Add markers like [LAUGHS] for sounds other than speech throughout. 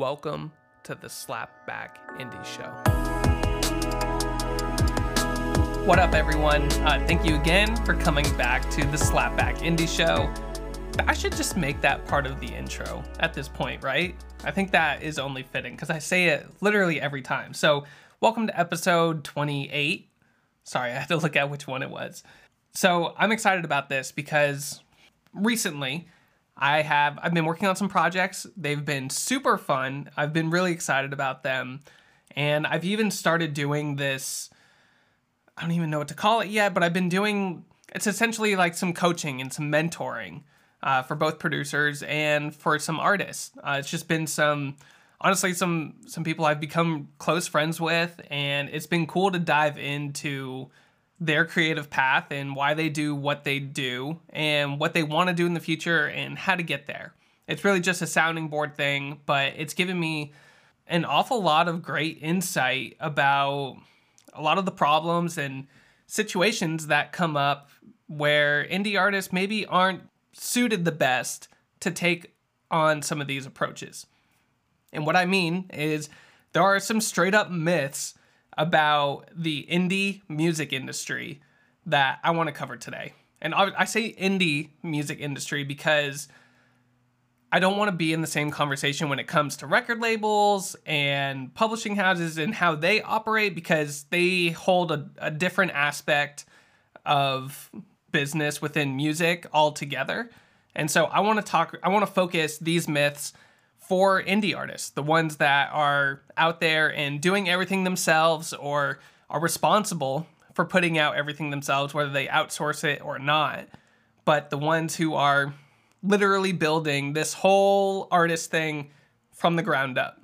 Welcome to the Slapback Indie Show. What up, everyone? Uh, thank you again for coming back to the Slapback Indie Show. I should just make that part of the intro at this point, right? I think that is only fitting because I say it literally every time. So, welcome to episode 28. Sorry, [LAUGHS] I had to look at which one it was. So, I'm excited about this because recently I have I've been working on some projects. They've been super fun. I've been really excited about them. And I've even started doing this I don't even know what to call it yet, but I've been doing it's essentially like some coaching and some mentoring uh, for both producers and for some artists. Uh, it's just been some honestly some some people I've become close friends with, and it's been cool to dive into their creative path and why they do what they do and what they want to do in the future and how to get there. It's really just a sounding board thing, but it's given me an awful lot of great insight about a lot of the problems and situations that come up where indie artists maybe aren't suited the best to take on some of these approaches. And what I mean is there are some straight up myths about the indie music industry that I want to cover today. And I say indie music industry because I don't want to be in the same conversation when it comes to record labels and publishing houses and how they operate because they hold a, a different aspect of business within music altogether. And so I want to talk, I want to focus these myths for indie artists, the ones that are out there and doing everything themselves or are responsible for putting out everything themselves, whether they outsource it or not. But the ones who are literally building this whole artist thing from the ground up.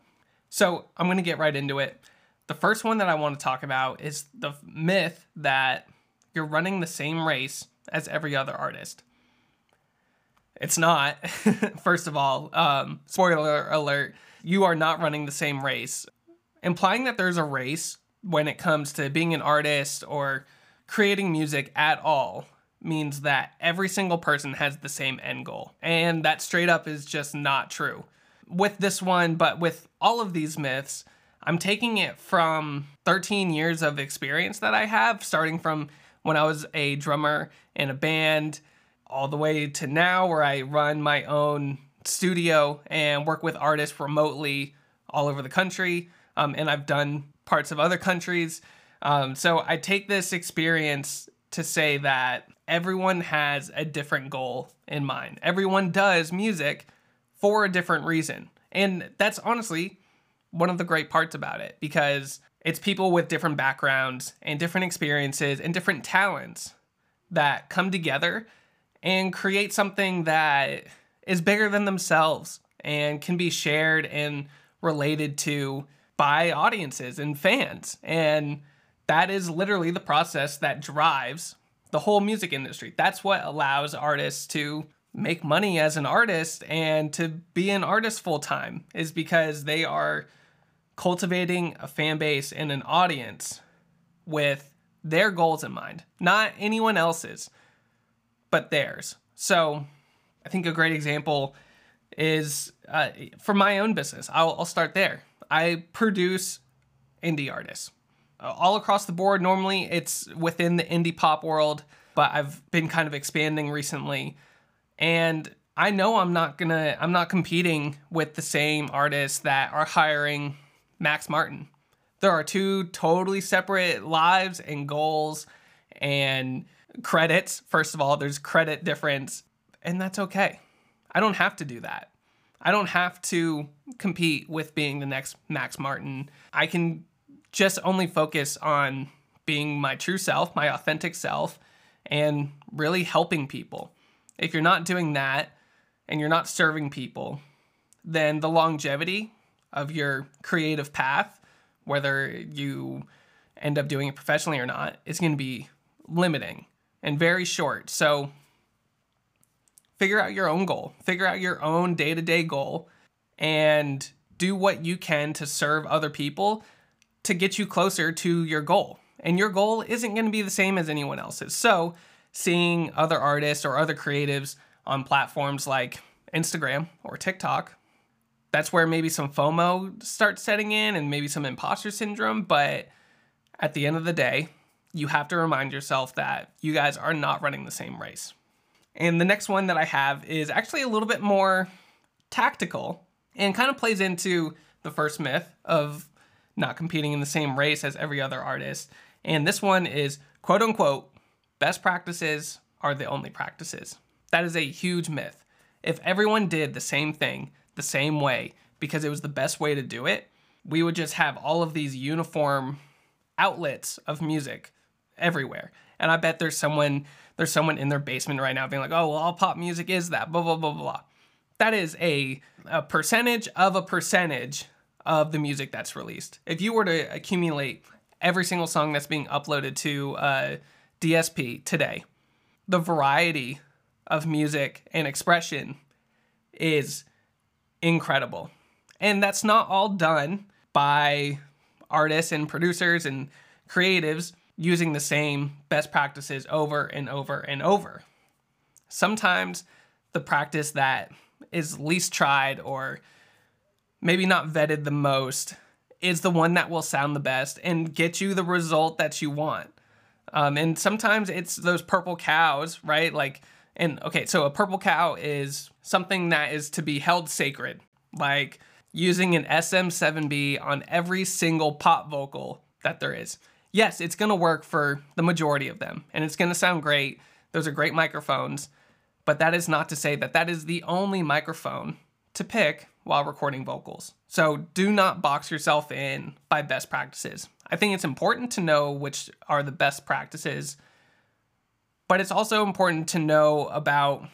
So I'm going to get right into it. The first one that I want to talk about is the myth that you're running the same race as every other artist. It's not. [LAUGHS] First of all, um, spoiler alert, you are not running the same race. Implying that there's a race when it comes to being an artist or creating music at all means that every single person has the same end goal. And that straight up is just not true. With this one, but with all of these myths, I'm taking it from 13 years of experience that I have, starting from when I was a drummer in a band, all the way to now where I run my own studio and work with artists remotely all over the country. Um, and I've done parts of other countries. Um, so I take this experience to say that everyone has a different goal in mind. Everyone does music for a different reason. And that's honestly one of the great parts about it because it's people with different backgrounds and different experiences and different talents that come together and create something that is bigger than themselves and can be shared and related to by audiences and fans. And that is literally the process that drives the whole music industry. That's what allows artists to make money as an artist and to be an artist full time, is because they are cultivating a fan base and an audience with their goals in mind, not anyone else's, but theirs. So I think a great example is uh, for my own business. I'll, I'll start there. I produce indie artists all across the board. Normally it's within the indie pop world, but I've been kind of expanding recently. And I know I'm not gonna, I'm not competing with the same artists that are hiring Max Martin. There are two totally separate lives and goals and credits. First of all, there's credit difference, and that's okay. I don't have to do that. I don't have to compete with being the next Max Martin. I can just only focus on being my true self, my authentic self, and really helping people. If you're not doing that and you're not serving people, then the longevity of your creative path, whether you end up doing it professionally or not, is going to be limiting and very short. So figure out your own goal, figure out your own day to day goal, and do what you can to serve other people to get you closer to your goal. And your goal isn't going to be the same as anyone else's. So, seeing other artists or other creatives on platforms like Instagram or TikTok that's where maybe some FOMO starts setting in and maybe some imposter syndrome. But at the end of the day, you have to remind yourself that you guys are not running the same race. And the next one that I have is actually a little bit more tactical and kind of plays into the first myth of not competing in the same race as every other artist. And this one is quote unquote, best practices are the only practices. That is a huge myth. If everyone did the same thing the same way because it was the best way to do it, we would just have all of these uniform outlets of music everywhere. And I bet there's someone there's someone in their basement right now being like, "Oh, well, all pop music is that." Blah blah blah blah. That is a a percentage of a percentage of the music that's released. If you were to accumulate every single song that's being uploaded to uh, DSP today, the variety of music and expression is incredible. And that's not all done by artists and producers and creatives using the same best practices over and over and over. Sometimes the practice that is least tried or maybe not vetted the most is the one that will sound the best and get you the result that you want. Um, and sometimes it's those purple cows, right? Like, and okay, so a purple cow is something that is to be held sacred, like using an SM7B on every single pop vocal that there is. Yes, it's gonna work for the majority of them, and it's gonna sound great. Those are great microphones, but that is not to say that that is the only microphone to pick while recording vocals. So do not box yourself in by best practices. I think it's important to know which are the best practices, but it's also important to know about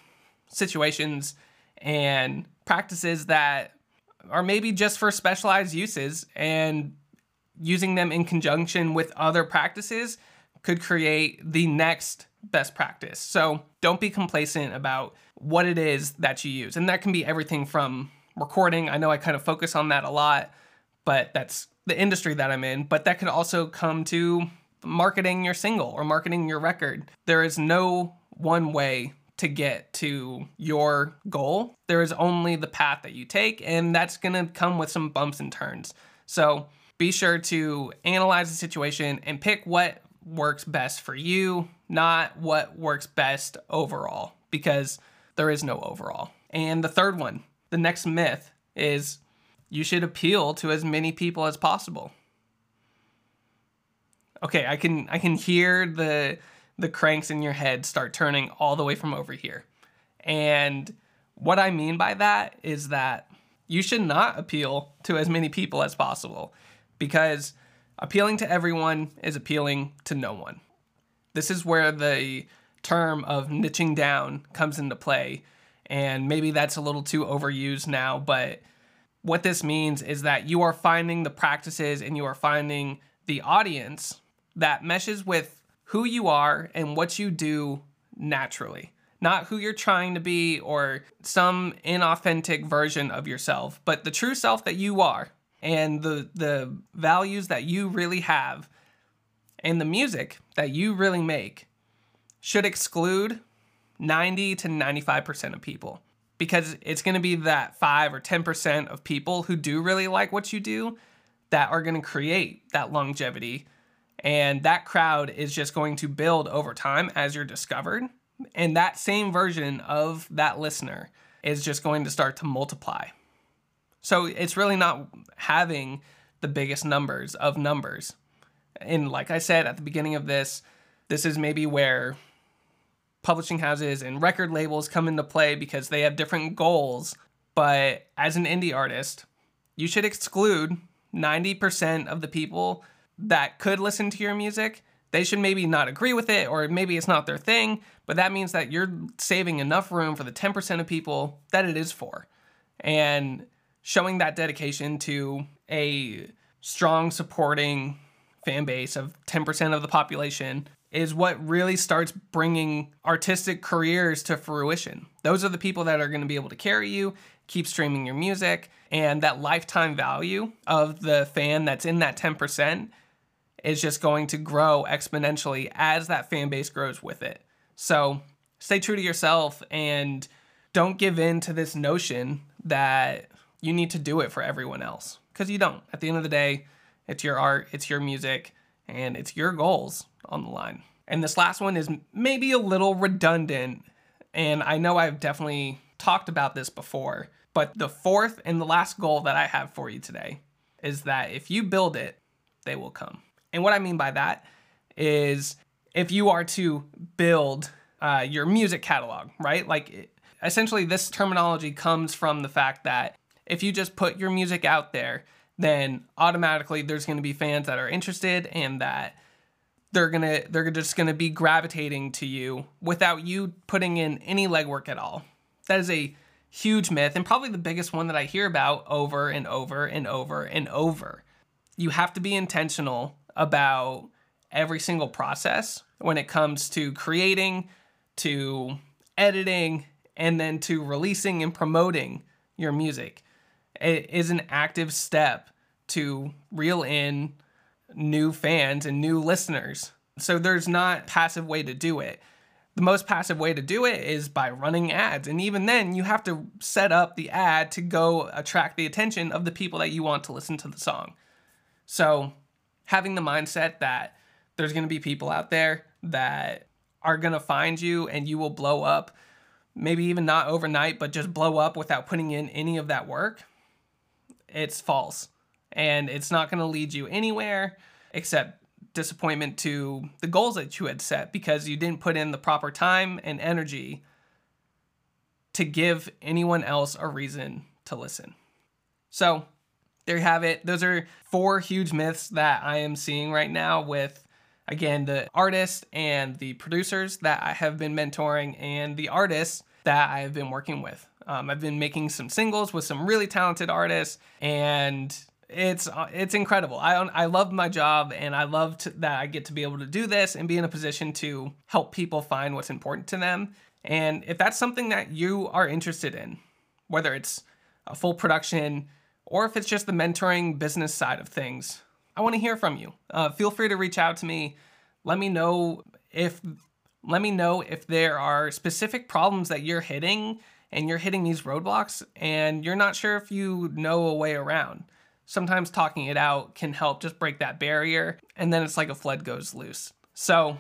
situations and practices that are maybe just for specialized uses and using them in conjunction with other practices could create the next best practice. So don't be complacent about what it is that you use. And that can be everything from recording. I know I kind of focus on that a lot, but that's the industry that I'm in. But that could also come to marketing your single or marketing your record. There is no one way to get to your goal. There is only the path that you take, and that's gonna come with some bumps and turns. So be sure to analyze the situation and pick what works best for you, not what works best overall, because there is no overall. And the third one, the next myth is you should appeal to as many people as possible. Okay, I can I can hear the the cranks in your head start turning all the way from over here. And what I mean by that is that you should not appeal to as many people as possible because appealing to everyone is appealing to no one. This is where the term of niching down comes into play and maybe that's a little too overused now, but what this means is that you are finding the practices and you are finding the audience that meshes with who you are and what you do naturally. Not who you're trying to be or some inauthentic version of yourself, but the true self that you are and the the values that you really have and the music that you really make should exclude 90 to 95% of people. Because it's going to be that 5 or 10% of people who do really like what you do that are going to create that longevity. And that crowd is just going to build over time as you're discovered. And that same version of that listener is just going to start to multiply so it's really not having the biggest numbers of numbers and like i said at the beginning of this this is maybe where publishing houses and record labels come into play because they have different goals. But as an indie artist, you should exclude 90% of the people that could listen to your music. They should maybe not agree with it, or maybe it's not their thing, but that means that you're saving enough room for the 10% of people that it is for. And showing that dedication to a strong, supporting fan base of 10% of the population is what really starts bringing artistic careers to fruition. Those are the people that are going to be able to carry you, keep streaming your music, and that lifetime value of the fan that's in that 10% is just going to grow exponentially as that fan base grows with it. So stay true to yourself and don't give in to this notion that you need to do it for everyone else because you don't. At the end of the day, it's your art, it's your music, and it's your goals on the line. And this last one is maybe a little redundant, and I know I've definitely talked about this before, but the fourth and the last goal that I have for you today is that if you build it, they will come. And what I mean by that is if you are to build uh, your music catalog, right? Like essentially, this terminology comes from the fact that if you just put your music out there, then automatically there's going to be fans that are interested and that they're gonna they're just gonna be gravitating to you without you putting in any legwork at all. That is a huge myth and probably the biggest one that I hear about over and over and over and over. You have to be intentional about every single process when it comes to creating, to editing, and then to releasing and promoting your music. It is an active step to reel in new fans and new listeners. So there's not passive way to do it. The most passive way to do it is by running ads. And even then, you have to set up the ad to go attract the attention of the people that you want to listen to the song. So having the mindset that there's going to be people out there that are going to find you and you will blow up, maybe even not overnight, but just blow up without putting in any of that work, it's false. And it's not going to lead you anywhere except disappointment to the goals that you had set because you didn't put in the proper time and energy to give anyone else a reason to listen. So, there you have it. Those are four huge myths that I am seeing right now with again the artists and the producers that I have been mentoring and the artists that I have been working with. Um, I've been making some singles with some really talented artists, and it's uh, it's incredible. I I love my job, and I love to, that I get to be able to do this and be in a position to help people find what's important to them. And if that's something that you are interested in, whether it's a full production or if it's just the mentoring business side of things, I want to hear from you. Uh, feel free to reach out to me. Let me know if let me know if there are specific problems that you're hitting and you're hitting these roadblocks and you're not sure if you know a way around. Sometimes talking it out can help just break that barrier, and then it's like a flood goes loose. So,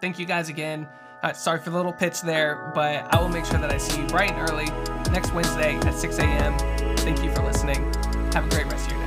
thank you guys again. Uh, sorry for the little pitch there, but I will make sure that I see you bright and early next Wednesday at 6 a.m. Thank you for listening. Have a great rest of your